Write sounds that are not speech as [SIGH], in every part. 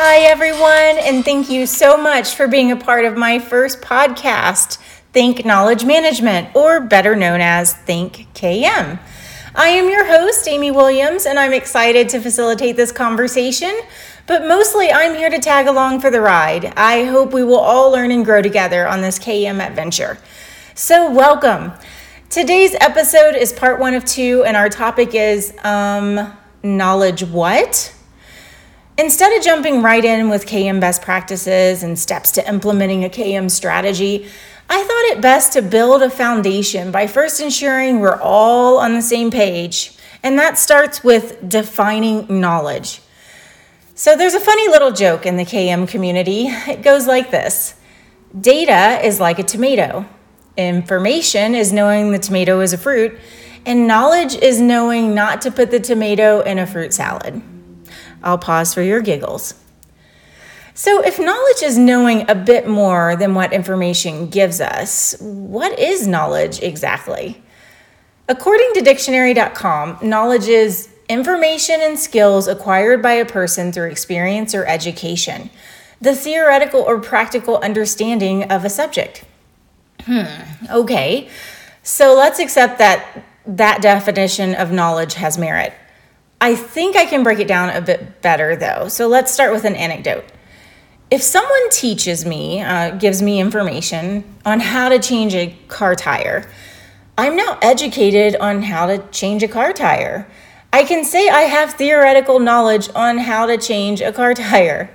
Hi, everyone, and thank you so much for being a part of my first podcast, Think Knowledge Management, or better known as Think KM. I am your host, Amy Williams, and I'm excited to facilitate this conversation, but mostly I'm here to tag along for the ride. I hope we will all learn and grow together on this KM adventure. So, welcome. Today's episode is part one of two, and our topic is um, knowledge what? Instead of jumping right in with KM best practices and steps to implementing a KM strategy, I thought it best to build a foundation by first ensuring we're all on the same page. And that starts with defining knowledge. So there's a funny little joke in the KM community. It goes like this Data is like a tomato, information is knowing the tomato is a fruit, and knowledge is knowing not to put the tomato in a fruit salad. I'll pause for your giggles. So, if knowledge is knowing a bit more than what information gives us, what is knowledge exactly? According to dictionary.com, knowledge is information and skills acquired by a person through experience or education, the theoretical or practical understanding of a subject. Hmm, okay. So let's accept that that definition of knowledge has merit. I think I can break it down a bit better though. So let's start with an anecdote. If someone teaches me, uh, gives me information on how to change a car tire, I'm now educated on how to change a car tire. I can say I have theoretical knowledge on how to change a car [LAUGHS] tire.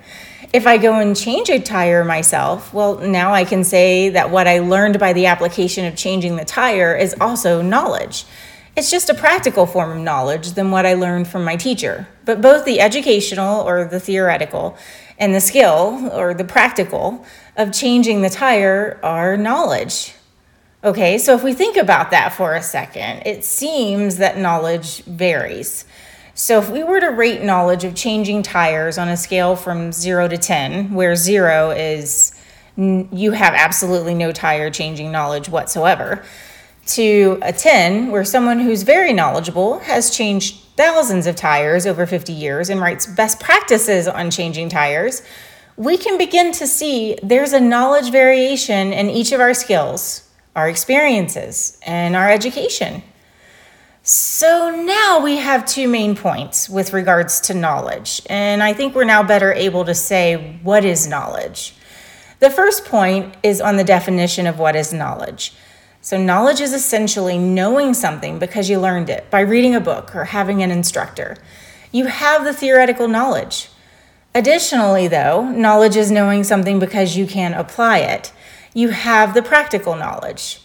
If I go and change a tire myself, well, now I can say that what I learned by the application of changing the tire is also knowledge. It's just a practical form of knowledge than what I learned from my teacher. But both the educational or the theoretical and the skill or the practical of changing the tire are knowledge. Okay, so if we think about that for a second, it seems that knowledge varies. So if we were to rate knowledge of changing tires on a scale from 0 to 10, where 0 is you have absolutely no tire changing knowledge whatsoever, to a 10, where someone who's very knowledgeable has changed thousands of tires over 50 years and writes best practices on changing tires, we can begin to see there's a knowledge variation in each of our skills, our experiences, and our education. So now we have two main points with regards to knowledge, and I think we're now better able to say what is knowledge. The first point is on the definition of what is knowledge. So, knowledge is essentially knowing something because you learned it by reading a book or having an instructor. You have the theoretical knowledge. Additionally, though, knowledge is knowing something because you can apply it. You have the practical knowledge.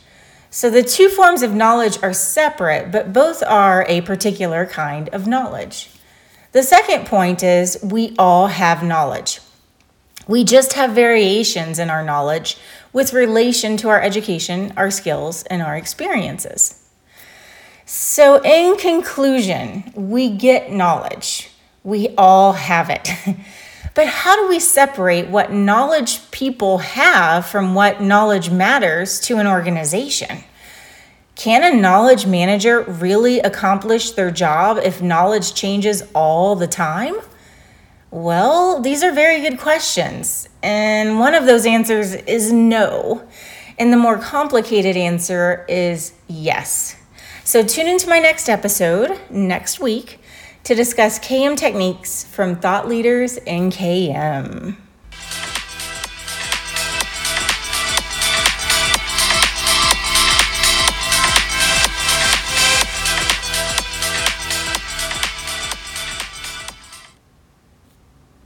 So, the two forms of knowledge are separate, but both are a particular kind of knowledge. The second point is we all have knowledge. We just have variations in our knowledge with relation to our education, our skills, and our experiences. So, in conclusion, we get knowledge. We all have it. [LAUGHS] but how do we separate what knowledge people have from what knowledge matters to an organization? Can a knowledge manager really accomplish their job if knowledge changes all the time? Well, these are very good questions. And one of those answers is no. And the more complicated answer is yes. So tune into my next episode next week to discuss KM techniques from thought leaders in KM.